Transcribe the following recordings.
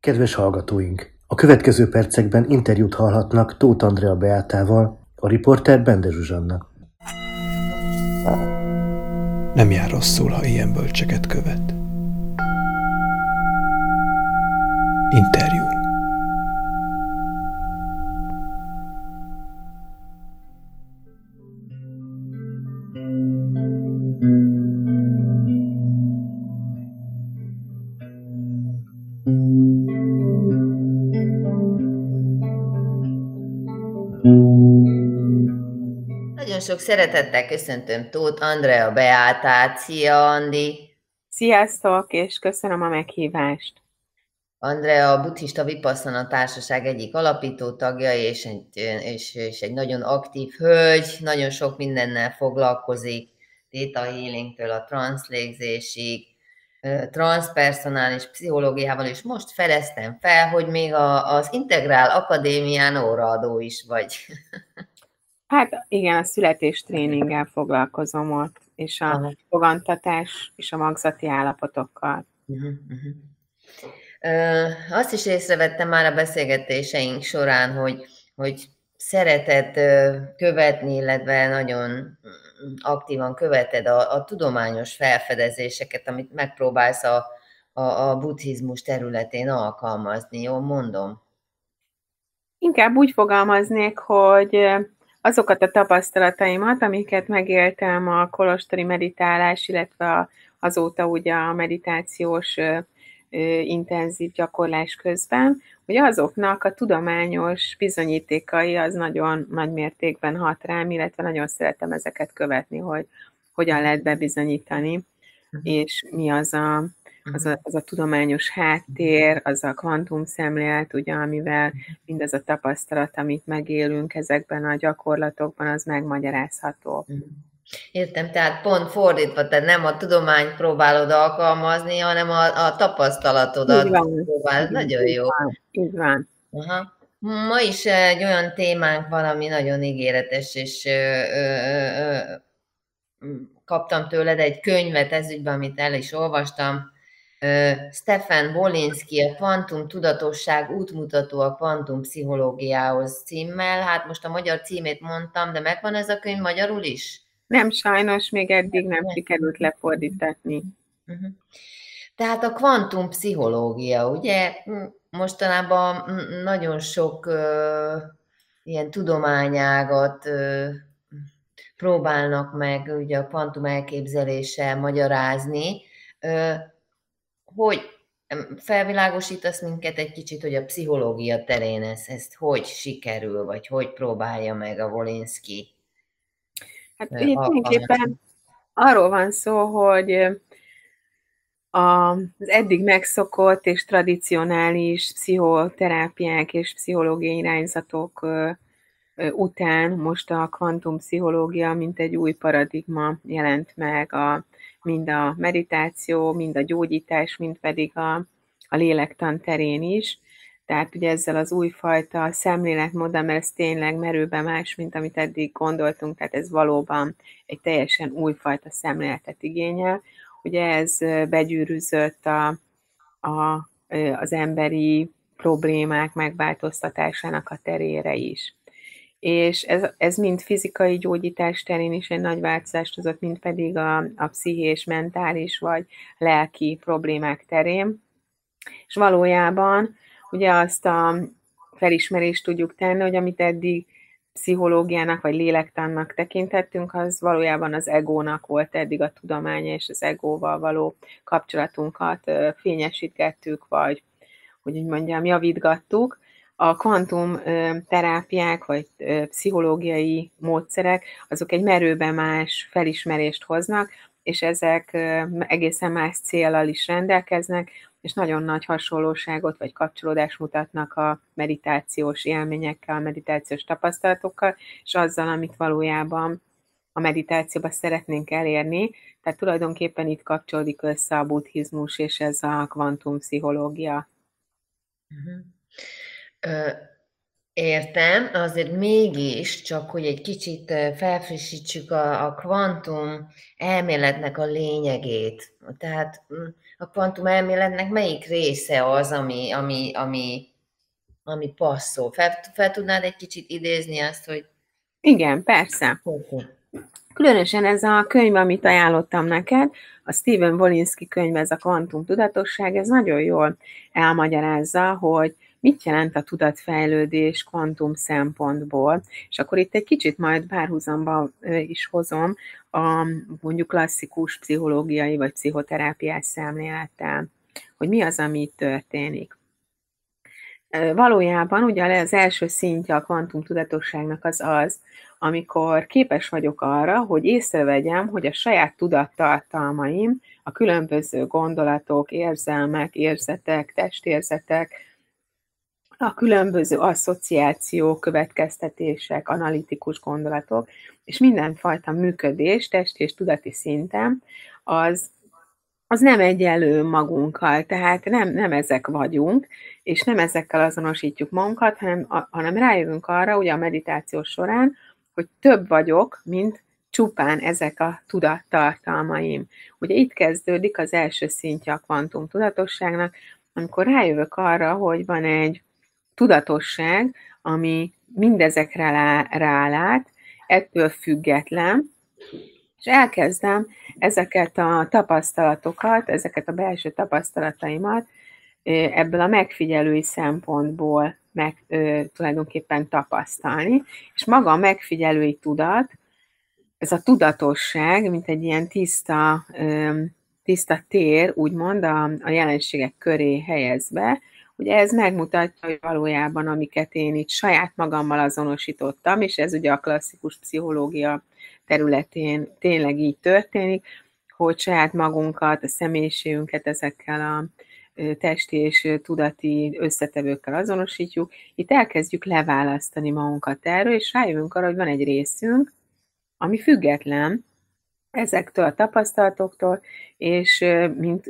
Kedves hallgatóink! A következő percekben interjút hallhatnak Tóth Andrea Beátával, a riporter Bende Zsuzsanna. Nem jár rosszul, ha ilyen bölcseket követ. Interjú. Szeretettel köszöntöm Tóth Andrea Beátát. Szia, Andi! Sziasztok, és köszönöm a meghívást. Andrea a Buddhista Vipassana Társaság egyik alapító tagja, és egy, és, és egy nagyon aktív hölgy, nagyon sok mindennel foglalkozik, Theta Healingtől a transzlégzésig, transpersonális pszichológiával, és most fedeztem fel, hogy még a, az Integrál Akadémián óraadó is vagy. Hát igen, a születéstréninggel foglalkozom ott, és a Aha. fogantatás és a magzati állapotokkal. Uh-huh, uh-huh. Azt is észrevettem már a beszélgetéseink során, hogy, hogy szereted követni, illetve nagyon mm, aktívan követed a, a tudományos felfedezéseket, amit megpróbálsz a, a, a buddhizmus területén alkalmazni, jól mondom? Inkább úgy fogalmaznék, hogy azokat a tapasztalataimat, amiket megéltem a kolostori meditálás, illetve azóta ugye a meditációs intenzív gyakorlás közben, hogy azoknak a tudományos bizonyítékai az nagyon nagy mértékben hat rám, illetve nagyon szeretem ezeket követni, hogy hogyan lehet bebizonyítani, uh-huh. és mi az a, az a, az a tudományos háttér, az a kvantum szemlélet, ugye, amivel mindez a tapasztalat, amit megélünk ezekben a gyakorlatokban, az megmagyarázható. Értem, tehát pont fordítva, te nem a tudományt próbálod alkalmazni, hanem a, a tapasztalatodat így van, próbálod. Nagyon jó. Így van. Aha. Ma is egy olyan témánk van, ami nagyon ígéretes, és ö, ö, ö, kaptam tőled egy könyvet ezügyben, amit el is olvastam. Stefan Bolinski, a Kvantum Tudatosság útmutató a kvantum pszichológiához címmel. Hát most a magyar címét mondtam, de megvan ez a könyv magyarul is? Nem, sajnos még eddig nem sikerült lefordítatni. Uh-huh. Tehát a kvantum pszichológia, ugye mostanában nagyon sok uh, ilyen tudományágat uh, próbálnak meg ugye a kvantum elképzeléssel magyarázni. Uh, hogy felvilágosítasz minket egy kicsit, hogy a pszichológia terén ez, ezt hogy sikerül, vagy hogy próbálja meg a Volinski Hát tulajdonképpen arról van szó, hogy az eddig megszokott és tradicionális pszichoterápiák és pszichológiai irányzatok után most a kvantumpszichológia, mint egy új paradigma jelent meg, a, mind a meditáció, mind a gyógyítás, mind pedig a, a lélektan terén is. Tehát ugye ezzel az újfajta szemléletmóddal, mert ez tényleg merőben más, mint amit eddig gondoltunk, tehát ez valóban egy teljesen újfajta szemléletet igényel. Ugye ez begyűrűzött a, a, az emberi problémák megváltoztatásának a terére is. És ez, ez mind fizikai gyógyítás terén is egy nagy változást hozott, mind pedig a, a pszichés, mentális vagy lelki problémák terén. És valójában ugye azt a felismerést tudjuk tenni, hogy amit eddig pszichológiának vagy lélektannak tekintettünk, az valójában az egónak volt eddig a tudománya, és az egóval való kapcsolatunkat fényesítgettük, vagy hogy úgy mondjam, javítgattuk. A kvantum terápiák, vagy pszichológiai módszerek, azok egy merőben más felismerést hoznak, és ezek egészen más célral is rendelkeznek, és nagyon nagy hasonlóságot vagy kapcsolódást mutatnak a meditációs élményekkel, a meditációs tapasztalatokkal, és azzal, amit valójában a meditációban szeretnénk elérni. Tehát tulajdonképpen itt kapcsolódik össze a buddhizmus és ez a kvantumpszichológia. Uh-huh. Értem, azért mégis, csak hogy egy kicsit felfrissítsük a, a kvantum elméletnek a lényegét. Tehát a kvantum elméletnek melyik része az, ami, ami, ami, ami passzol? Fel, fel tudnád egy kicsit idézni azt, hogy... Igen, persze. Különösen ez a könyv, amit ajánlottam neked, a Steven Wolinski könyv, ez a kvantum tudatosság, ez nagyon jól elmagyarázza, hogy mit jelent a tudatfejlődés kvantum szempontból, és akkor itt egy kicsit majd párhuzamba is hozom a mondjuk klasszikus pszichológiai vagy pszichoterápiás szemlélettel, hogy mi az, ami itt történik. Valójában ugye az első szintje a kvantum tudatosságnak az az, amikor képes vagyok arra, hogy észrevegyem, hogy a saját tudattartalmaim, a különböző gondolatok, érzelmek, érzetek, testérzetek, a különböző asszociációk, következtetések, analitikus gondolatok, és mindenfajta működés testi és tudati szinten, az, az nem egyenlő magunkkal, tehát nem, nem ezek vagyunk, és nem ezekkel azonosítjuk magunkat, hanem, a, hanem rájövünk arra, ugye a meditáció során, hogy több vagyok, mint csupán ezek a tudattartalmaim. Ugye itt kezdődik az első szintje a kvantum tudatosságnak, amikor rájövök arra, hogy van egy tudatosság, ami mindezekre rálát, ettől független, és elkezdem ezeket a tapasztalatokat, ezeket a belső tapasztalataimat ebből a megfigyelői szempontból meg, ö, tulajdonképpen tapasztalni, és maga a megfigyelői tudat, ez a tudatosság, mint egy ilyen tiszta, ö, tiszta tér, úgymond a, a jelenségek köré helyezve, Ugye ez megmutatja, hogy valójában, amiket én itt saját magammal azonosítottam, és ez ugye a klasszikus pszichológia területén tényleg így történik, hogy saját magunkat, a személyiségünket ezekkel a testi és tudati összetevőkkel azonosítjuk, itt elkezdjük leválasztani magunkat erről, és rájövünk arra, hogy van egy részünk, ami független ezektől a tapasztalatoktól, és mint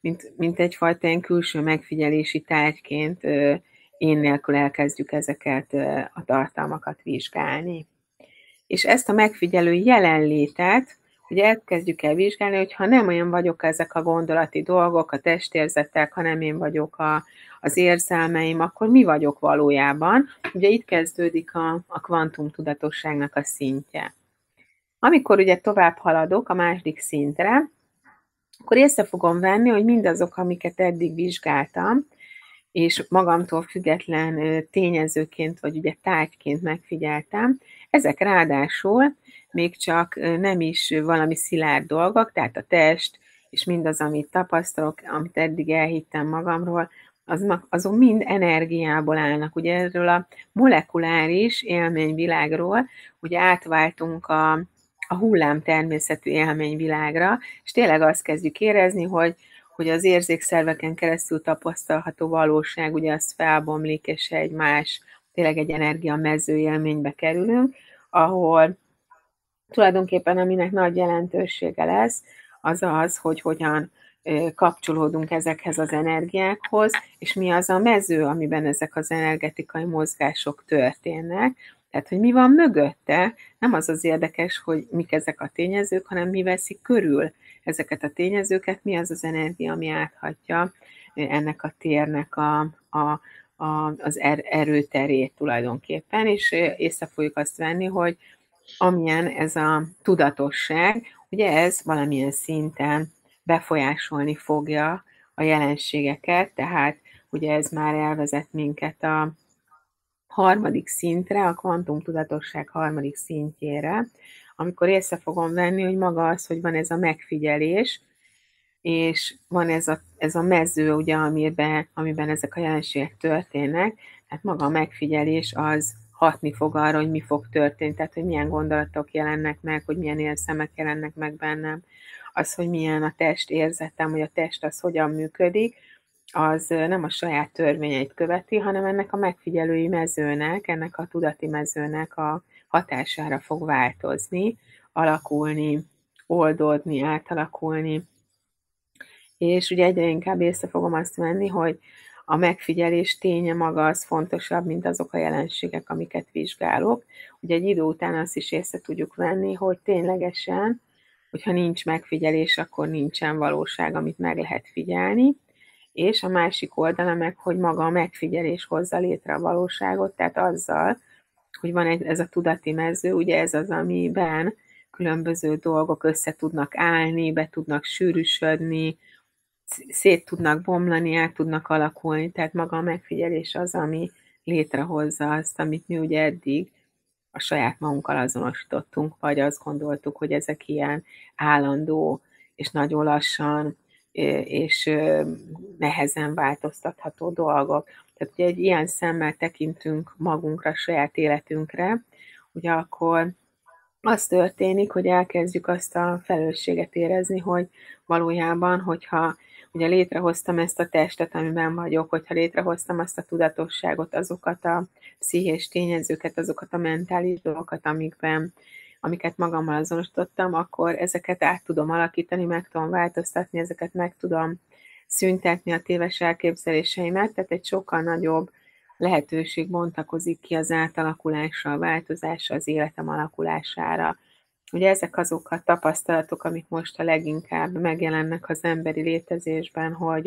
mint, mint egyfajta ilyen külső megfigyelési tárgyként én nélkül elkezdjük ezeket a tartalmakat vizsgálni. És ezt a megfigyelő jelenlétet, ugye elkezdjük el vizsgálni, hogy ha nem olyan vagyok ezek a gondolati dolgok, a testérzetek, hanem én vagyok a, az érzelmeim, akkor mi vagyok valójában? Ugye itt kezdődik a, a kvantum tudatosságnak a szintje. Amikor ugye tovább haladok a második szintre, akkor észre fogom venni, hogy mindazok, amiket eddig vizsgáltam, és magamtól független tényezőként, vagy ugye tárgyként megfigyeltem, ezek ráadásul még csak nem is valami szilárd dolgok, tehát a test, és mindaz, amit tapasztalok, amit eddig elhittem magamról, az, azok mind energiából állnak. Ugye erről a molekuláris élményvilágról, ugye átváltunk a, a hullám természetű élményvilágra, és tényleg azt kezdjük érezni, hogy, hogy az érzékszerveken keresztül tapasztalható valóság, ugye az felbomlik, és egy más, tényleg egy energia mező élménybe kerülünk, ahol tulajdonképpen aminek nagy jelentősége lesz, az az, hogy hogyan kapcsolódunk ezekhez az energiákhoz, és mi az a mező, amiben ezek az energetikai mozgások történnek, tehát, hogy mi van mögötte, nem az az érdekes, hogy mik ezek a tényezők, hanem mi veszi körül ezeket a tényezőket, mi az az energia, ami áthatja ennek a térnek a, a, a, az er, erőterét tulajdonképpen, és észre fogjuk azt venni, hogy amilyen ez a tudatosság, ugye ez valamilyen szinten befolyásolni fogja a jelenségeket, tehát ugye ez már elvezet minket a, harmadik szintre, a kvantum tudatosság harmadik szintjére, amikor észre fogom venni, hogy maga az, hogy van ez a megfigyelés, és van ez a, ez a mező, ugye, amiben, amiben ezek a jelenségek történnek, tehát maga a megfigyelés az hatni fog arra, hogy mi fog történni, tehát hogy milyen gondolatok jelennek meg, hogy milyen élszemek jelennek meg bennem, az, hogy milyen a test érzetem, hogy a test az hogyan működik, az nem a saját törvényeit követi, hanem ennek a megfigyelői mezőnek, ennek a tudati mezőnek a hatására fog változni, alakulni, oldódni, átalakulni. És ugye egyre inkább észre fogom azt venni, hogy a megfigyelés ténye maga az fontosabb, mint azok a jelenségek, amiket vizsgálok. Ugye egy idő után azt is észre tudjuk venni, hogy ténylegesen hogyha nincs megfigyelés, akkor nincsen valóság, amit meg lehet figyelni, és a másik oldala meg, hogy maga a megfigyelés hozza létre a valóságot, tehát azzal, hogy van ez a tudati mező, ugye ez az, amiben különböző dolgok össze tudnak állni, be tudnak sűrűsödni, szét tudnak bomlani, át tudnak alakulni, tehát maga a megfigyelés az, ami létrehozza azt, amit mi ugye eddig a saját magunkkal azonosítottunk, vagy azt gondoltuk, hogy ezek ilyen állandó és nagyon lassan és nehezen változtatható dolgok. Tehát, hogy egy ilyen szemmel tekintünk magunkra, saját életünkre, ugye akkor az történik, hogy elkezdjük azt a felelősséget érezni, hogy valójában, hogyha ugye létrehoztam ezt a testet, amiben vagyok, hogyha létrehoztam azt a tudatosságot, azokat a pszichés tényezőket, azokat a mentális dolgokat, amikben, amiket magammal azonosítottam, akkor ezeket át tudom alakítani, meg tudom változtatni, ezeket meg tudom szüntetni a téves elképzeléseimet, tehát egy sokkal nagyobb lehetőség bontakozik ki az átalakulásra, a változásra, az életem alakulására. Ugye ezek azok a tapasztalatok, amik most a leginkább megjelennek az emberi létezésben, hogy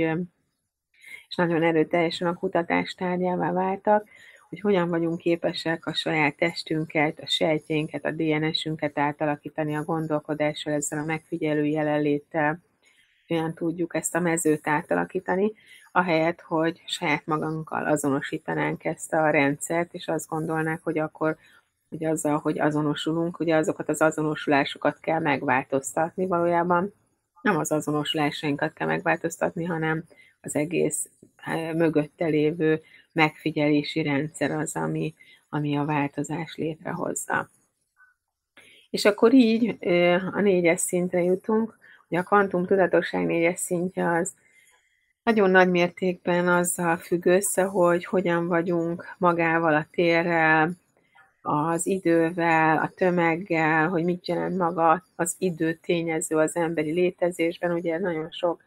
és nagyon erőteljesen a kutatás tárgyává váltak, hogy hogyan vagyunk képesek a saját testünket, a sejtjénket, a DNS-ünket átalakítani a gondolkodással, ezzel a megfigyelő jelenléttel, hogyan tudjuk ezt a mezőt átalakítani, ahelyett, hogy saját magunkkal azonosítanánk ezt a rendszert, és azt gondolnák, hogy akkor ugye azzal, hogy azonosulunk, ugye azokat az azonosulásokat kell megváltoztatni valójában. Nem az azonosulásainkat kell megváltoztatni, hanem az egész eh, mögötte lévő megfigyelési rendszer az, ami, ami a változás létrehozza. És akkor így a négyes szintre jutunk, hogy a kvantum tudatosság négyes szintje az nagyon nagy mértékben azzal függ össze, hogy hogyan vagyunk magával, a térrel, az idővel, a tömeggel, hogy mit jelent maga az idő tényező az emberi létezésben. Ugye nagyon sok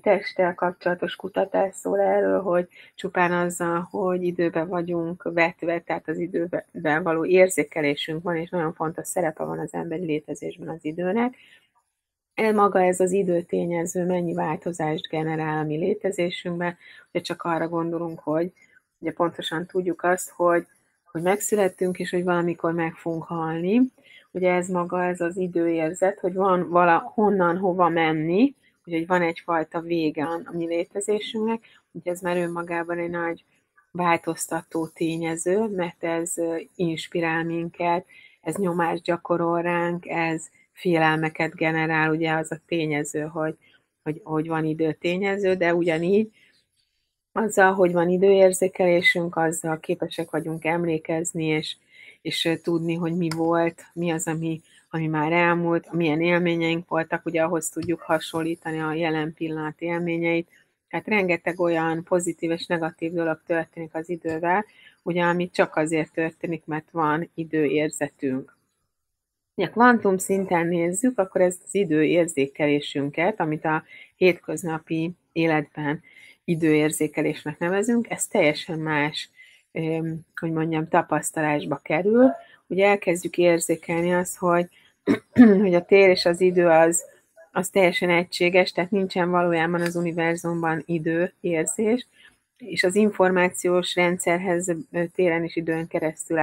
testtel kapcsolatos kutatás szól erről, hogy csupán azzal, hogy időben vagyunk vetve, tehát az időben való érzékelésünk van, és nagyon fontos szerepe van az emberi létezésben az időnek. El maga ez az időtényező mennyi változást generál a mi létezésünkben, ugye csak arra gondolunk, hogy ugye pontosan tudjuk azt, hogy hogy megszülettünk, és hogy valamikor meg fogunk halni. Ugye ez maga, ez az időérzet, hogy van vala, honnan, hova menni, hogy van egyfajta vége a mi létezésünknek, ugye ez már önmagában egy nagy változtató tényező, mert ez inspirál minket, ez nyomást gyakorol ránk, ez félelmeket generál, ugye az a tényező, hogy, hogy, hogy van idő tényező, de ugyanígy azzal, hogy van időérzékelésünk, azzal képesek vagyunk emlékezni, és, és tudni, hogy mi volt, mi az, ami, ami már elmúlt, milyen élményeink voltak, ugye ahhoz tudjuk hasonlítani a jelen pillanat élményeit. Tehát rengeteg olyan pozitív és negatív dolog történik az idővel, ugye, ami csak azért történik, mert van időérzetünk. Ha kvantum szinten nézzük, akkor ez az időérzékelésünket, amit a hétköznapi életben időérzékelésnek nevezünk, ez teljesen más, hogy mondjam, tapasztalásba kerül. Ugye elkezdjük érzékelni azt, hogy, hogy a tér és az idő az, az teljesen egységes, tehát nincsen valójában az univerzumban időérzés, és az információs rendszerhez téren és időn keresztül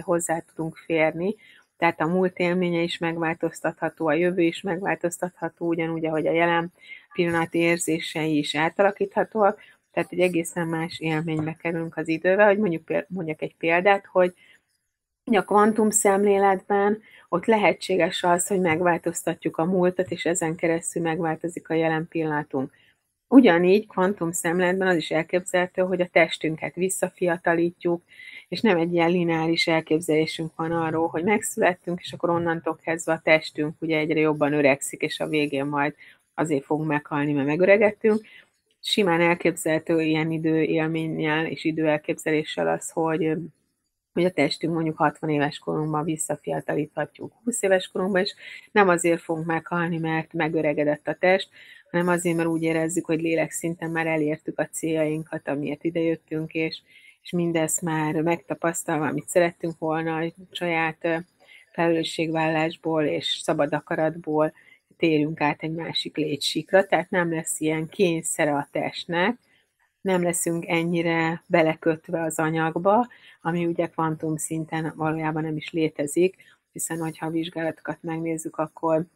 hozzá tudunk férni, tehát a múlt élménye is megváltoztatható, a jövő is megváltoztatható, ugyanúgy, ahogy a jelen pillanat érzései is átalakíthatóak, tehát egy egészen más élménybe kerülünk az idővel, hogy mondjuk mondjak egy példát, hogy a kvantum szemléletben ott lehetséges az, hogy megváltoztatjuk a múltat, és ezen keresztül megváltozik a jelen pillanatunk. Ugyanígy kvantum szemléletben az is elképzelhető, hogy a testünket visszafiatalítjuk, és nem egy ilyen lineáris elképzelésünk van arról, hogy megszülettünk, és akkor onnantól kezdve a testünk ugye egyre jobban öregszik, és a végén majd azért fogunk meghalni, mert megöregettünk. Simán elképzelhető ilyen időélménnyel és időelképzeléssel az, hogy hogy a testünk mondjuk 60 éves korunkban visszafiatalíthatjuk 20 éves korunkban, és nem azért fogunk meghalni, mert megöregedett a test, hanem azért, mert úgy érezzük, hogy lélekszinten már elértük a céljainkat, amiért idejöttünk, és, és mindezt már megtapasztalva, amit szerettünk volna, a saját felelősségvállásból és szabad akaratból térjünk át egy másik létsikra, tehát nem lesz ilyen kényszere a testnek, nem leszünk ennyire belekötve az anyagba, ami ugye kvantum szinten valójában nem is létezik, hiszen hogyha a vizsgálatokat megnézzük, akkor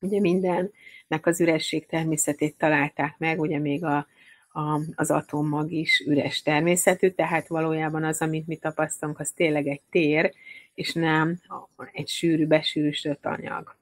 ugye mindennek az üresség természetét találták meg, ugye még a, a, az atommag is üres természetű, tehát valójában az, amit mi tapasztalunk, az tényleg egy tér, és nem egy sűrű, besűrűsödött anyag.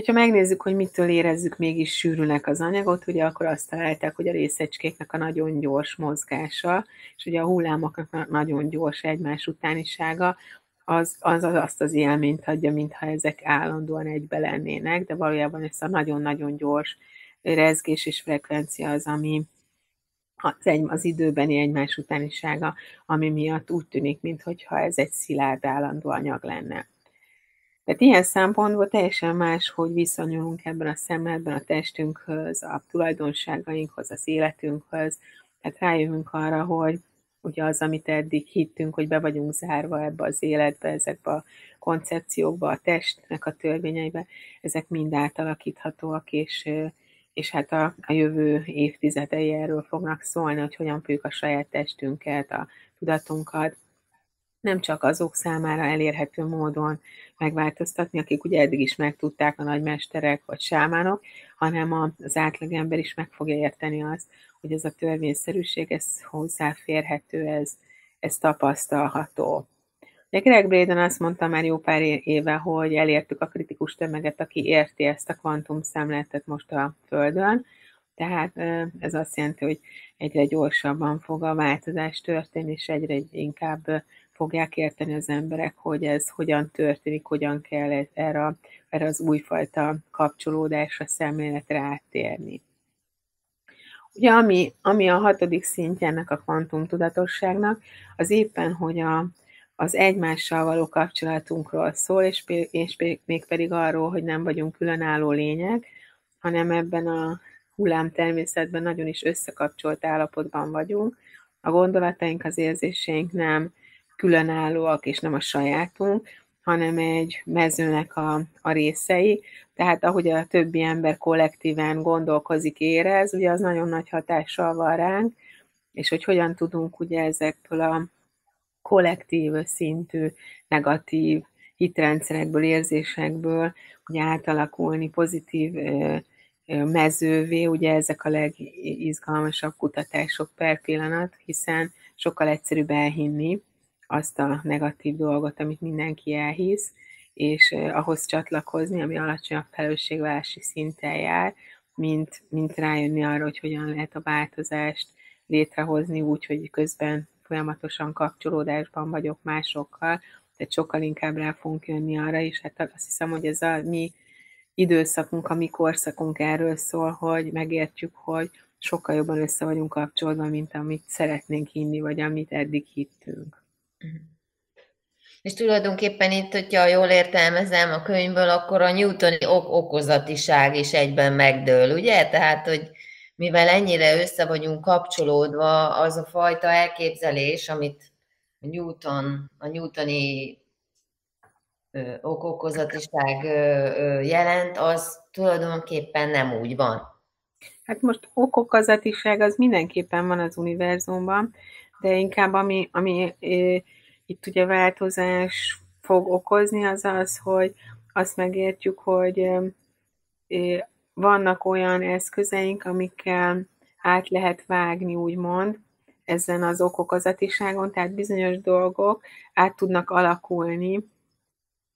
Ha megnézzük, hogy mitől érezzük mégis sűrűnek az anyagot, ugye akkor azt találták, hogy a részecskéknek a nagyon gyors mozgása, és ugye a hullámoknak a nagyon gyors egymás utánisága, az, az, az azt az élményt adja, mintha ezek állandóan egybe lennének, de valójában ez a nagyon-nagyon gyors rezgés és frekvencia az, ami az, egy, az időbeni egymás utánisága, ami miatt úgy tűnik, mintha ez egy szilárd állandó anyag lenne. Tehát ilyen szempontból teljesen más, hogy viszonyulunk ebben a szemletben a testünkhöz, a tulajdonságainkhoz, az életünkhöz. Tehát rájövünk arra, hogy ugye az, amit eddig hittünk, hogy be vagyunk zárva ebbe az életbe, ezekbe a koncepciókba, a testnek a törvényeibe, ezek mind átalakíthatóak, és, és hát a, a jövő évtizedei erről fognak szólni, hogy hogyan fogjuk a saját testünket, a tudatunkat nem csak azok számára elérhető módon megváltoztatni, akik ugye eddig is megtudták a nagymesterek vagy sámánok, hanem az átlagember is meg fogja érteni azt, hogy ez a törvényszerűség, ez hozzáférhető, ez, ez tapasztalható. Ugye Greg Braden azt mondta már jó pár éve, hogy elértük a kritikus tömeget, aki érti ezt a kvantum szemléletet most a Földön, tehát ez azt jelenti, hogy egyre gyorsabban fog a változás történni, és egyre inkább fogják érteni az emberek, hogy ez hogyan történik, hogyan kell erre, erre az újfajta kapcsolódásra, szemléletre áttérni. Ugye ami, ami a hatodik szintje ennek a kvantum tudatosságnak, az éppen, hogy a, az egymással való kapcsolatunkról szól, és, és még pedig arról, hogy nem vagyunk különálló lények, hanem ebben a hullám természetben nagyon is összekapcsolt állapotban vagyunk. A gondolataink, az érzéseink nem különállóak, és nem a sajátunk, hanem egy mezőnek a, a részei. Tehát ahogy a többi ember kollektíven gondolkozik, érez, ugye az nagyon nagy hatással van ránk, és hogy hogyan tudunk ugye ezekből a kollektív szintű negatív hitrendszerekből, érzésekből ugye átalakulni pozitív mezővé, ugye ezek a legizgalmasabb kutatások per pillanat, hiszen sokkal egyszerűbb elhinni, azt a negatív dolgot, amit mindenki elhisz, és ahhoz csatlakozni, ami alacsonyabb felelősségvállalási szinten jár, mint, mint rájönni arra, hogy hogyan lehet a változást létrehozni úgy, hogy közben folyamatosan kapcsolódásban vagyok másokkal, tehát sokkal inkább rá fogunk jönni arra, és hát azt hiszem, hogy ez a mi időszakunk, a mi korszakunk erről szól, hogy megértjük, hogy sokkal jobban össze vagyunk kapcsolódva, mint amit szeretnénk hinni, vagy amit eddig hittünk. Mhm. És tulajdonképpen itt, hogyha jól értelmezem a könyvből, akkor a newtoni ok okozatiság is egyben megdől, ugye? Tehát, hogy mivel ennyire össze vagyunk kapcsolódva, az a fajta elképzelés, amit Newton, a newtoni okokozatiság jelent, az tulajdonképpen nem úgy van. Hát most okokozatiság az mindenképpen van az univerzumban, de inkább ami, ami itt ugye változás fog okozni, az az, hogy azt megértjük, hogy vannak olyan eszközeink, amikkel át lehet vágni, úgymond, ezen az okokozatiságon, tehát bizonyos dolgok át tudnak alakulni,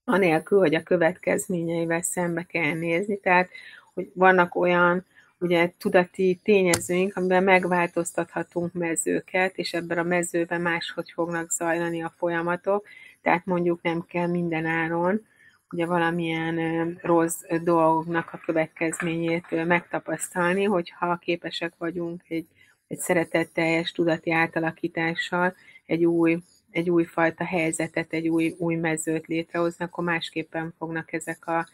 anélkül, hogy a következményeivel szembe kell nézni. Tehát, hogy vannak olyan ugye tudati tényezőink, amiben megváltoztathatunk mezőket, és ebben a mezőben máshogy fognak zajlani a folyamatok, tehát mondjuk nem kell minden áron ugye valamilyen rossz dolgoknak a következményét megtapasztalni, hogyha képesek vagyunk egy, egy szeretetteljes tudati átalakítással egy új, egy új fajta helyzetet, egy új, új mezőt létrehozni, akkor másképpen fognak ezek a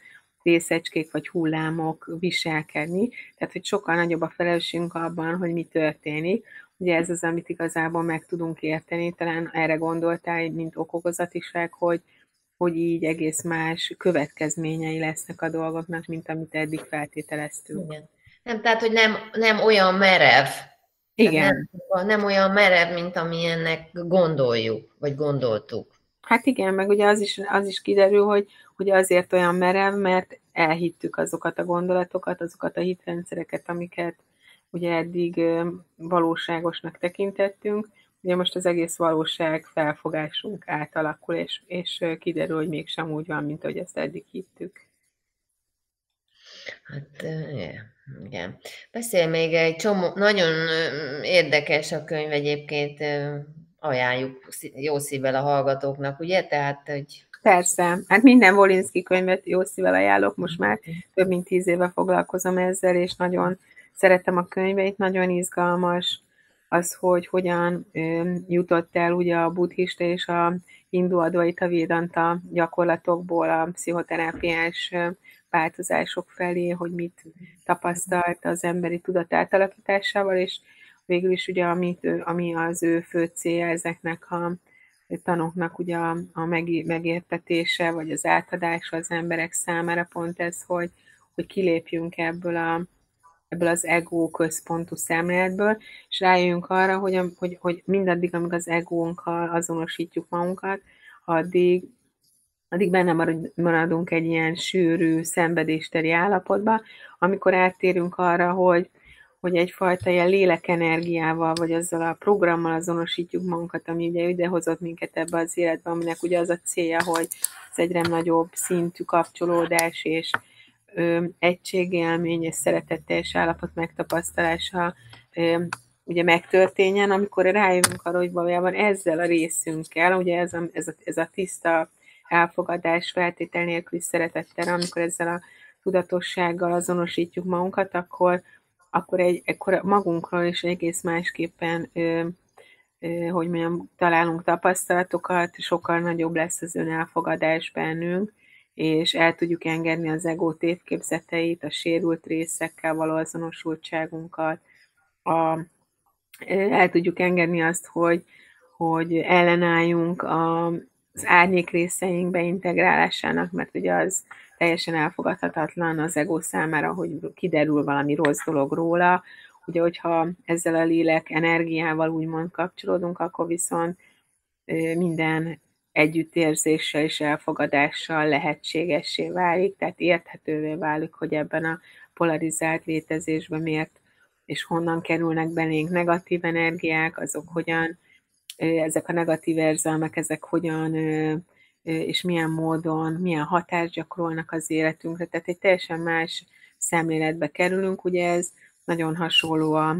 részecskék vagy hullámok viselkedni, tehát hogy sokkal nagyobb a felelősségünk abban, hogy mi történik. Ugye ez az, amit igazából meg tudunk érteni, talán erre gondoltál, mint okokozatiság, hogy, hogy így egész más következményei lesznek a dolgoknak, mint amit eddig feltételeztünk. Igen. Nem, tehát, hogy nem, nem olyan merev. Igen. Nem, nem olyan merev, mint amilyennek gondoljuk, vagy gondoltuk. Hát igen, meg ugye az is, az is kiderül, hogy, hogy azért olyan merev, mert elhittük azokat a gondolatokat, azokat a hitrendszereket, amiket ugye eddig valóságosnak tekintettünk, ugye most az egész valóság felfogásunk átalakul, és, és kiderül, hogy mégsem úgy van, mint ahogy ezt eddig hittük. Hát igen. Beszél még egy csomó, nagyon érdekes a könyv egyébként, ajánljuk jó szívvel a hallgatóknak, ugye? Tehát, hogy Persze, hát minden Volinszki könyvet jó szívvel ajánlok, most már több mint tíz éve foglalkozom ezzel, és nagyon szeretem a könyveit, nagyon izgalmas az, hogy hogyan jutott el ugye a buddhista és a hindu advaita védanta gyakorlatokból a pszichoterápiás változások felé, hogy mit tapasztalt az emberi tudat átalakításával, és végül is ugye amit, ami az ő fő célja ezeknek a tanoknak ugye a, a megértetése, vagy az átadása az emberek számára pont ez, hogy, hogy kilépjünk ebből a, ebből az ego központú szemléletből, és rájöjjünk arra, hogy, hogy, hogy mindaddig, amíg az egónkkal azonosítjuk magunkat, addig, addig benne maradunk egy ilyen sűrű, szenvedésteri állapotba, amikor áttérünk arra, hogy, hogy egyfajta ilyen lélekenergiával, vagy azzal a programmal azonosítjuk magunkat, ami ugye idehozott minket ebbe az életbe, aminek ugye az a célja, hogy ez egyre nagyobb szintű kapcsolódás és ö, egységélmény és szeretetteljes állapot megtapasztalása ö, ugye megtörténjen, amikor rájövünk arra, hogy valójában ezzel a részünkkel, ugye ez a, ez a, ez a tiszta elfogadás feltétel nélküli szeretettel, amikor ezzel a tudatossággal azonosítjuk magunkat, akkor, akkor, egy, akkor magunkról is egész másképpen ö, ö, hogy mondjam, találunk tapasztalatokat, sokkal nagyobb lesz az önelfogadás bennünk, és el tudjuk engedni az ego tévképzeteit, a sérült részekkel való azonosultságunkat, a, el tudjuk engedni azt, hogy, hogy ellenálljunk a, az árnyék részeink beintegrálásának, mert ugye az teljesen elfogadhatatlan az ego számára, hogy kiderül valami rossz dolog róla. Ugye, hogyha ezzel a lélek energiával úgymond kapcsolódunk, akkor viszont minden együttérzéssel és elfogadással lehetségessé válik, tehát érthetővé válik, hogy ebben a polarizált létezésben miért és honnan kerülnek belénk negatív energiák, azok hogyan, ezek a negatív érzelmek, ezek hogyan és milyen módon, milyen hatást gyakorolnak az életünkre. Tehát egy teljesen más szemléletbe kerülünk, ugye ez nagyon hasonló a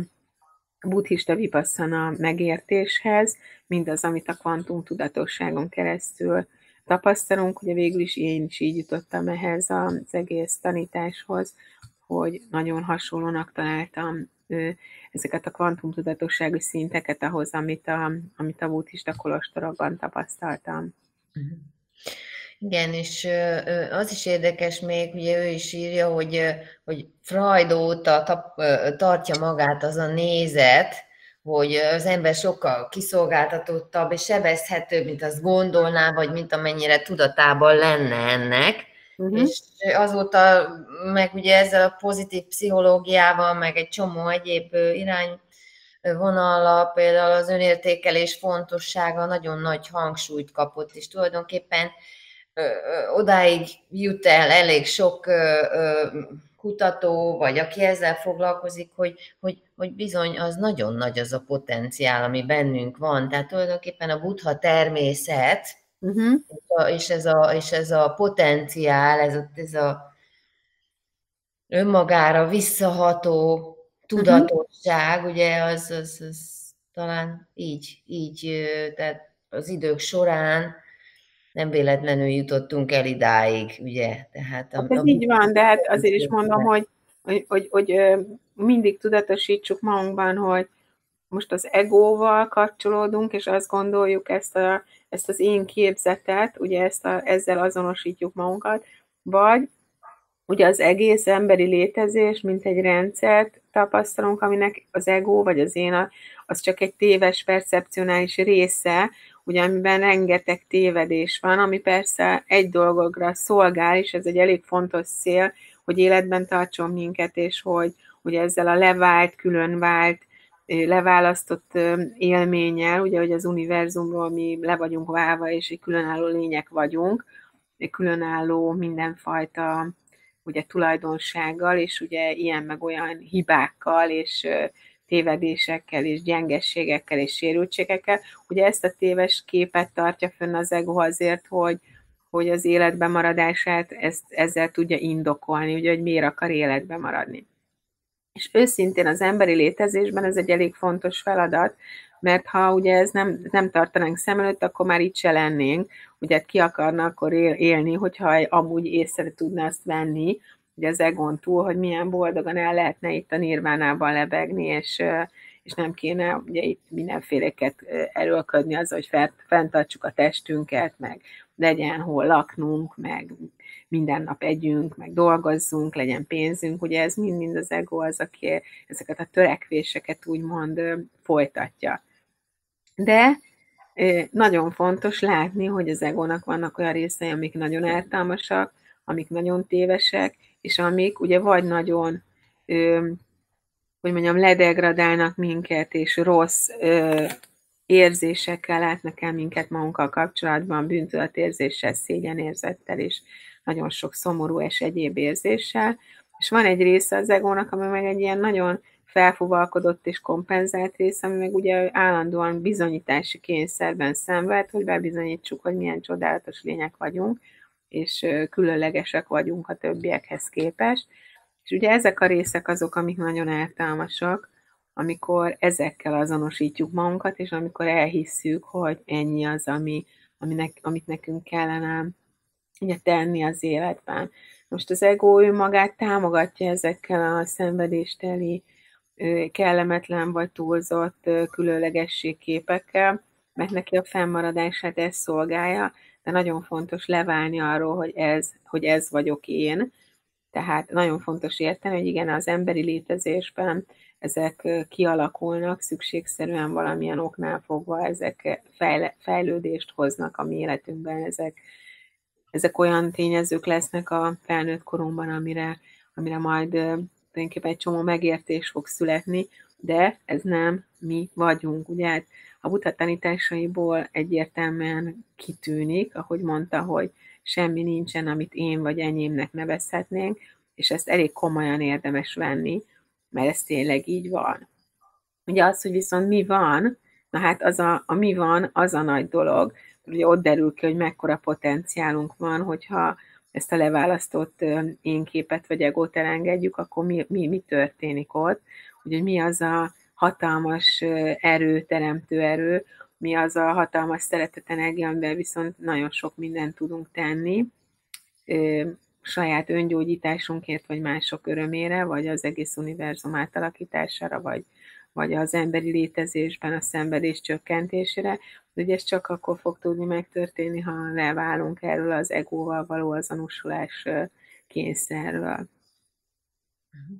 buddhista vipasszana megértéshez, mindaz, amit a kvantum tudatosságon keresztül tapasztalunk. Ugye végül is én is így jutottam ehhez az egész tanításhoz, hogy nagyon hasonlónak találtam ezeket a kvantumtudatossági szinteket ahhoz, amit a, amit a buddhista kolostorokban tapasztaltam. Mhm. Igen, és az is érdekes még, ugye ő is írja, hogy, hogy Freud óta tartja magát az a nézet, hogy az ember sokkal kiszolgáltatottabb és sebezhetőbb, mint azt gondolná, vagy mint amennyire tudatában lenne ennek. Uh-huh. És azóta meg ugye ezzel a pozitív pszichológiával, meg egy csomó egyéb irány vonala, például az önértékelés fontossága nagyon nagy hangsúlyt kapott, és tulajdonképpen odáig jut el elég sok kutató, vagy aki ezzel foglalkozik, hogy, hogy, hogy bizony az nagyon nagy az a potenciál, ami bennünk van. Tehát tulajdonképpen a buddha természet, uh-huh. és, ez a, és ez a potenciál, ez a, ez a önmagára visszaható tudatosság, uh-huh. ugye az, az, az talán így, így, tehát az idők során nem véletlenül jutottunk el idáig, ugye? Tehát a, hát ez így van, de hát azért is mondom, hogy, hogy, hogy, hogy mindig tudatosítsuk magunkban, hogy most az egóval kapcsolódunk, és azt gondoljuk ezt, a, ezt az én képzetet, ugye ezt a, ezzel azonosítjuk magunkat, vagy ugye az egész emberi létezés, mint egy rendszert tapasztalunk, aminek az ego, vagy az én, az csak egy téves percepcionális része, ugye amiben rengeteg tévedés van, ami persze egy dolgogra szolgál, és ez egy elég fontos cél, hogy életben tartson minket, és hogy, hogy ezzel a levált, különvált, leválasztott élménnyel, ugye, hogy az univerzumról mi le vagyunk válva, és egy különálló lények vagyunk, egy különálló mindenfajta ugye tulajdonsággal, és ugye ilyen meg olyan hibákkal, és tévedésekkel, és gyengességekkel, és sérültségekkel. Ugye ezt a téves képet tartja fönn az ego azért, hogy, hogy az életben maradását ezt, ezzel tudja indokolni, ugye, hogy miért akar életben maradni. És őszintén az emberi létezésben ez egy elég fontos feladat, mert ha ugye ez nem, nem tartanánk szem előtt, akkor már itt se lennénk. Ugye ki akarna akkor él, élni, hogyha amúgy észre tudná azt venni, ugye az egon túl, hogy milyen boldogan el lehetne itt a nirvánában lebegni, és, és nem kéne ugye itt mindenféleket erőlködni az, hogy fenntartsuk a testünket, meg legyen hol laknunk, meg minden nap együnk, meg dolgozzunk, legyen pénzünk, ugye ez mind-mind az ego az, aki ezeket a törekvéseket úgymond folytatja. De nagyon fontos látni, hogy az egónak vannak olyan részei, amik nagyon eltámasak, amik nagyon tévesek, és amik ugye vagy nagyon, hogy mondjam, ledegradálnak minket, és rossz érzésekkel látnak el minket magunkkal kapcsolatban, bűntudatérzéssel, szégyenérzettel, és nagyon sok szomorú és egyéb érzéssel. És van egy része az egónak, ami meg egy ilyen nagyon felfúvalkodott és kompenzált rész, ami meg ugye állandóan bizonyítási kényszerben szenved, hogy bebizonyítsuk, hogy milyen csodálatos lények vagyunk, és különlegesek vagyunk a többiekhez képest. És ugye ezek a részek azok, amik nagyon eltámasak, amikor ezekkel azonosítjuk magunkat, és amikor elhisszük, hogy ennyi az, ami, aminek, amit nekünk kellene ugye, tenni az életben. Most az ego ő magát támogatja ezekkel a szenvedésteli, kellemetlen vagy túlzott különlegesség-képekkel, mert neki a fennmaradását ez szolgálja, de nagyon fontos leválni arról, hogy ez, hogy ez vagyok én. Tehát nagyon fontos érteni, hogy igen, az emberi létezésben ezek kialakulnak, szükségszerűen valamilyen oknál fogva ezek fejlődést hoznak a mi életünkben, ezek, ezek olyan tényezők lesznek a felnőtt korunkban, amire, amire majd tulajdonképpen egy csomó megértés fog születni, de ez nem mi vagyunk. Ugye hát a Buddha tanításaiból egyértelműen kitűnik, ahogy mondta, hogy semmi nincsen, amit én vagy enyémnek nevezhetnénk, és ezt elég komolyan érdemes venni, mert ez tényleg így van. Ugye az, hogy viszont mi van, na hát az a, a mi van, az a nagy dolog. Ugye ott derül ki, hogy mekkora potenciálunk van, hogyha ezt a leválasztott én képet vagy egót elengedjük, akkor mi, mi, mi történik ott, ugye mi az a hatalmas erő, teremtő erő, mi az a hatalmas szeretet energia, amiben viszont nagyon sok mindent tudunk tenni, saját öngyógyításunkért, vagy mások örömére, vagy az egész univerzum átalakítására, vagy, vagy az emberi létezésben a szenvedés csökkentésére, ugye ez csak akkor fog tudni megtörténni, ha leválunk erről az egóval való azonosulás kényszerről. Uh-huh.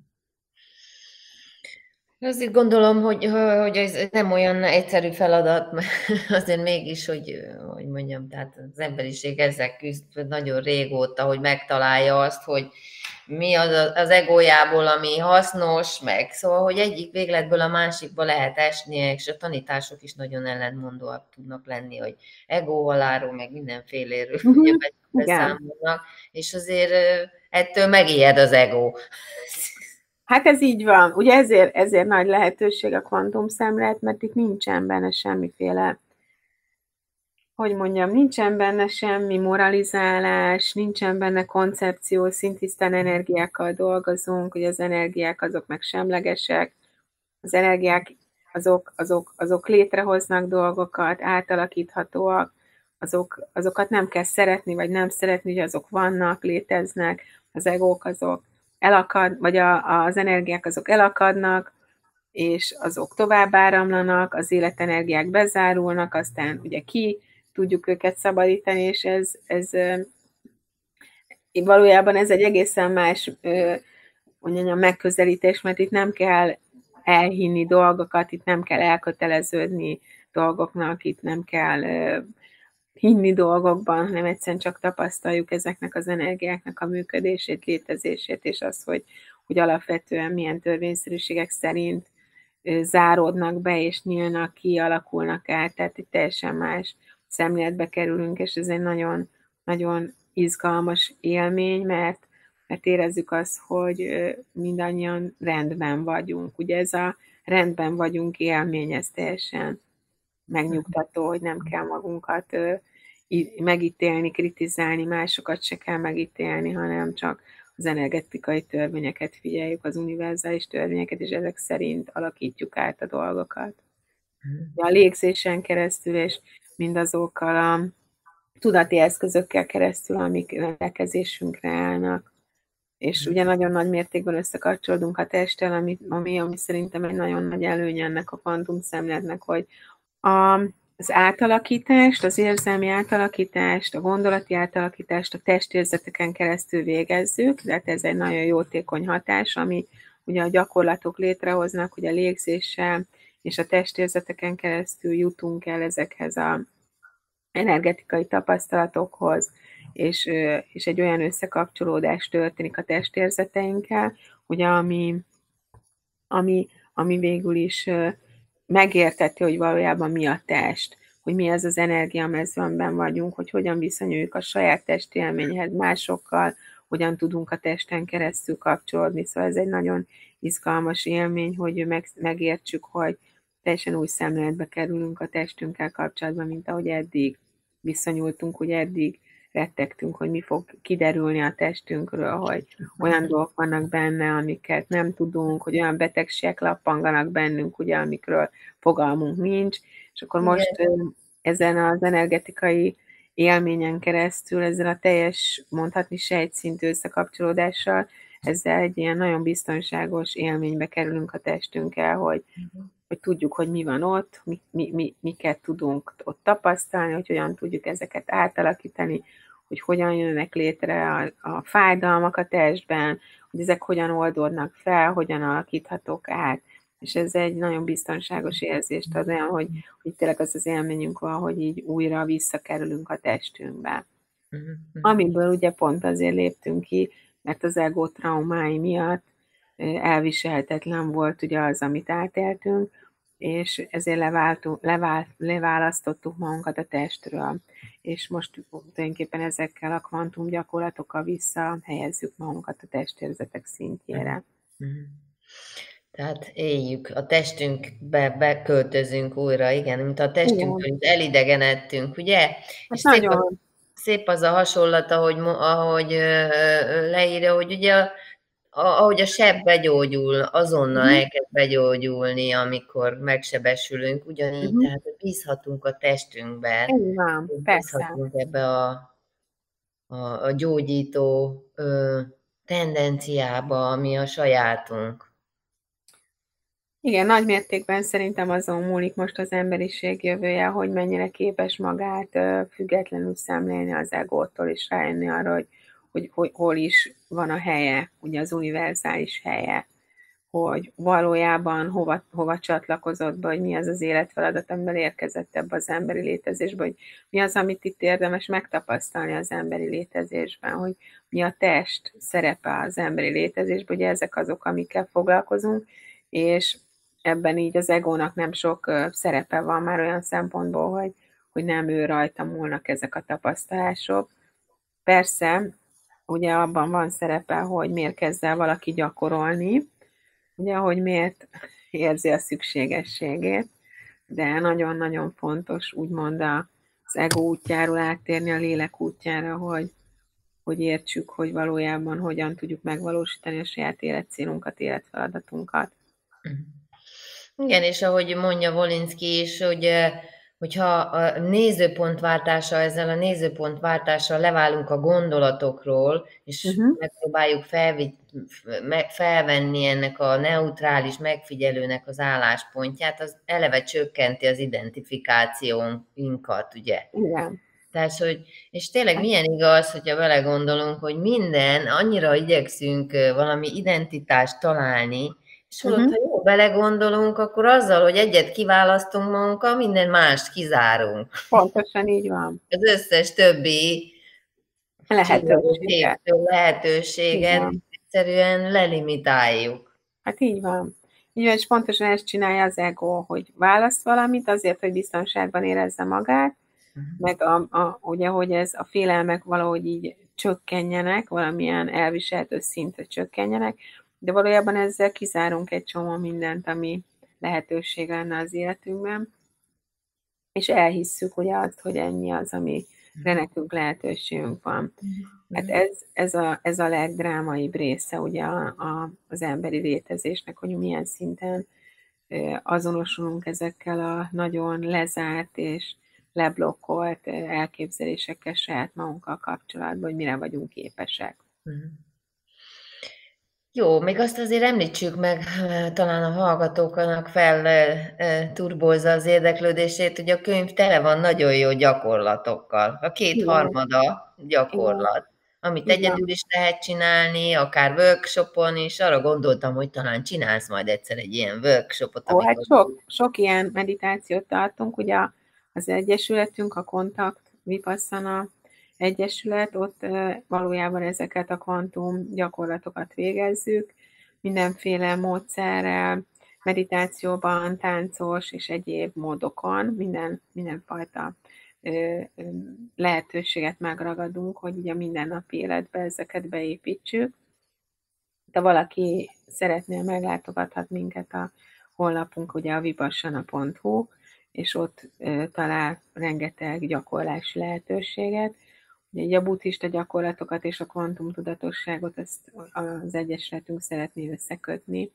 Azt gondolom, hogy, hogy ez nem olyan egyszerű feladat, azért mégis, hogy, hogy mondjam, tehát az emberiség ezzel küzd nagyon régóta, hogy megtalálja azt, hogy mi az az egójából, ami hasznos, meg szóval, hogy egyik végletből a másikba lehet esni, és a tanítások is nagyon ellentmondóak tudnak lenni, hogy egóhaláról, meg mindenféléről uh-huh. beszámolnak, és azért ettől megijed az ego. Hát ez így van. Ugye ezért, ezért nagy lehetőség a kvantum szemlélet, mert itt nincsen benne semmiféle, hogy mondjam, nincsen benne semmi moralizálás, nincsen benne koncepció, szintisztán energiákkal dolgozunk, hogy az energiák azok meg semlegesek, az energiák azok, azok, azok létrehoznak dolgokat, átalakíthatóak, azok, azokat nem kell szeretni, vagy nem szeretni, hogy azok vannak, léteznek, az egók azok elakad, vagy a, az energiák azok elakadnak, és azok tovább áramlanak, az életenergiák bezárulnak, aztán ugye ki tudjuk őket szabadítani, és ez, ez valójában ez egy egészen más mondjam, megközelítés, mert itt nem kell elhinni dolgokat, itt nem kell elköteleződni dolgoknak, itt nem kell hinni dolgokban, hanem egyszerűen csak tapasztaljuk ezeknek az energiáknak a működését, létezését, és az, hogy, hogy alapvetően milyen törvényszerűségek szerint záródnak be, és nyílnak ki, alakulnak át, tehát egy teljesen más szemléletbe kerülünk, és ez egy nagyon, nagyon izgalmas élmény, mert, mert érezzük azt, hogy mindannyian rendben vagyunk. Ugye ez a rendben vagyunk élmény, ez teljesen megnyugtató, hogy nem kell magunkat megítélni, kritizálni, másokat se kell megítélni, hanem csak az energetikai törvényeket figyeljük, az univerzális törvényeket, és ezek szerint alakítjuk át a dolgokat. Hmm. A légzésen keresztül, és mindazokkal a tudati eszközökkel keresztül, amik rendelkezésünkre állnak. És ugye nagyon nagy mértékben összekapcsolódunk a testtel, ami, ami, ami szerintem egy nagyon nagy előny ennek a kvantum szemléletnek, hogy a, az átalakítást, az érzelmi átalakítást, a gondolati átalakítást a testérzeteken keresztül végezzük, tehát ez egy nagyon jótékony hatás, ami ugye a gyakorlatok létrehoznak, hogy a légzéssel és a testérzeteken keresztül jutunk el ezekhez a energetikai tapasztalatokhoz, és, és egy olyan összekapcsolódás történik a testérzeteinkkel, hogy ami, ami, ami végül is megérteti, hogy valójában mi a test, hogy mi az az energia, amiben vagyunk, hogy hogyan viszonyuljuk a saját testi élményhez másokkal, hogyan tudunk a testen keresztül kapcsolódni. Szóval ez egy nagyon izgalmas élmény, hogy meg, megértsük, hogy teljesen új szemléletbe kerülünk a testünkkel kapcsolatban, mint ahogy eddig viszonyultunk, hogy eddig rettegtünk, hogy mi fog kiderülni a testünkről, hogy olyan dolgok vannak benne, amiket nem tudunk, hogy olyan betegségek lappanganak bennünk, ugye, amikről fogalmunk nincs, és akkor most Igen. ezen az energetikai élményen keresztül, ezzel a teljes, mondhatni sejtszintű összekapcsolódással, ezzel egy ilyen nagyon biztonságos élménybe kerülünk a testünkkel, hogy, uh-huh hogy tudjuk, hogy mi van ott, mi, mi, mi, miket tudunk ott tapasztalni, hogy hogyan tudjuk ezeket átalakítani, hogy hogyan jönnek létre a, a fájdalmak a testben, hogy ezek hogyan oldódnak fel, hogyan alakíthatók át. És ez egy nagyon biztonságos érzést ad olyan, hogy, hogy tényleg az az élményünk van, hogy így újra visszakerülünk a testünkbe. Uh-huh. Amiből ugye pont azért léptünk ki, mert az ego traumái miatt elviselhetetlen volt ugye az, amit átéltünk, és ezért leváltunk, levál, leválasztottuk magunkat a testről, és most tulajdonképpen ezekkel a kvantum gyakorlatokkal visszahelyezzük magunkat a testérzetek szintjére. Mm-hmm. Tehát éljük, a testünkbe beköltözünk újra, igen, mint a testünktől elidegenedtünk, ugye? Hát és nagyon. Szép, szép az a hasonlat, ahogy, ahogy leírja, hogy ugye a ahogy a seb begyógyul, azonnal uh-huh. elkezd begyógyulni, amikor megsebesülünk, ugyanígy, uh-huh. tehát bízhatunk a testünkbe. Igen, bízhatunk persze. ebbe a, a, a gyógyító ö, tendenciába, ami a sajátunk. Igen, nagy mértékben szerintem azon múlik most az emberiség jövője, hogy mennyire képes magát függetlenül szemlélni az egótól, és rájönni arra, hogy hogy, hogy hol is van a helye, ugye az univerzális helye, hogy valójában hova, hova csatlakozott be, hogy mi az az életfeladat, amivel érkezett ebbe az emberi létezésbe, hogy mi az, amit itt érdemes megtapasztalni az emberi létezésben, hogy mi a test szerepe az emberi létezésben, ugye ezek azok, amikkel foglalkozunk, és ebben így az egónak nem sok szerepe van már olyan szempontból, hogy, hogy nem ő rajta múlnak ezek a tapasztalások. Persze ugye abban van szerepe, hogy miért kezd el valaki gyakorolni, ugye, hogy miért érzi a szükségességét, de nagyon-nagyon fontos úgymond az ego útjáról áttérni a lélek útjára, hogy, hogy értsük, hogy valójában hogyan tudjuk megvalósítani a saját életcélunkat, életfeladatunkat. Igen, és ahogy mondja Volinski is, hogy hogyha a nézőpontváltása, ezzel a nézőpontváltással leválunk a gondolatokról, és uh-huh. megpróbáljuk felvi, felvenni ennek a neutrális megfigyelőnek az álláspontját, az eleve csökkenti az identifikációnkat, ugye? Igen. Tehát, hogy, és tényleg milyen igaz, hogyha vele gondolunk, hogy minden, annyira igyekszünk valami identitást találni, és uh-huh. ha jól belegondolunk, akkor azzal, hogy egyet kiválasztunk magunkkal, minden mást kizárunk. Pontosan így van. Az összes többi lehetőséget, lehetőséget egyszerűen lelimitáljuk. Hát így van. Így van, és pontosan ezt csinálja az ego, hogy választ valamit azért, hogy biztonságban érezze magát, uh-huh. meg a, a, ugye, hogy ez a félelmek valahogy így csökkenjenek, valamilyen elviselt szintre csökkenjenek, de valójában ezzel kizárunk egy csomó mindent, ami lehetőség lenne az életünkben, és elhisszük ugye azt, hogy ennyi az, ami nekünk lehetőségünk van. Hát ez, ez, a, ez a legdrámaibb része ugye a, a, az emberi létezésnek, hogy milyen szinten azonosulunk ezekkel a nagyon lezárt és leblokkolt elképzelésekkel saját magunkkal kapcsolatban, hogy mire vagyunk képesek. Uh-huh. Jó, még azt azért említsük meg, talán a hallgatóknak fel turbózza az érdeklődését, hogy a könyv tele van nagyon jó gyakorlatokkal. A két harmada gyakorlat, amit Igen. egyedül is lehet csinálni, akár workshopon is. Arra gondoltam, hogy talán csinálsz majd egyszer egy ilyen workshopot. Ó, hát sok, sok ilyen meditációt tartunk, ugye az Egyesületünk, a Kontakt Vipassana Egyesület, ott valójában ezeket a kvantum gyakorlatokat végezzük, mindenféle módszerrel, meditációban, táncos és egyéb módokon, minden, mindenfajta lehetőséget megragadunk, hogy ugye a mindennapi életbe ezeket beépítsük. Ha valaki szeretné, meglátogathat minket a honlapunk, ugye a vipassana.hu, és ott talál rengeteg gyakorlási lehetőséget. Ugye a buddhista gyakorlatokat és a kvantumtudatosságot ezt az Egyesületünk szeretné összekötni,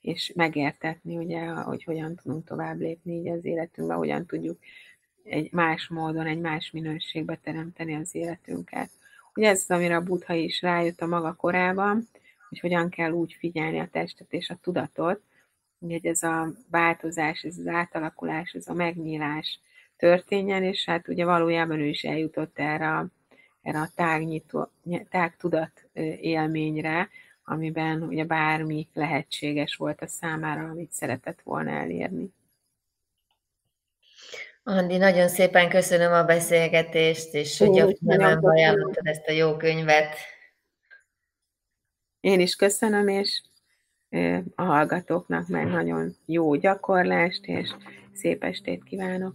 és megértetni, ugye, hogy hogyan tudunk tovább lépni így az életünkbe, hogyan tudjuk egy más módon, egy más minőségbe teremteni az életünket. Ugye ez az, amire a Buddha is rájött a maga korában, hogy hogyan kell úgy figyelni a testet és a tudatot, hogy ez a változás, ez az átalakulás, ez a megnyílás történjen, és hát ugye valójában ő is eljutott erre a erre a tágnyitó, tágtudat élményre, amiben ugye bármi lehetséges volt a számára, amit szeretett volna elérni. Andi, nagyon szépen köszönöm a beszélgetést, és hogy a figyelmembe ajánlottad ezt a jó könyvet. Én is köszönöm, és a hallgatóknak meg nagyon jó gyakorlást, és szép estét kívánok!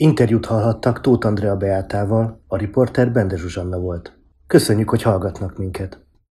Interjút hallhattak Tóth Andrea Beátával, a riporter Bende Zsuzsanna volt. Köszönjük, hogy hallgatnak minket!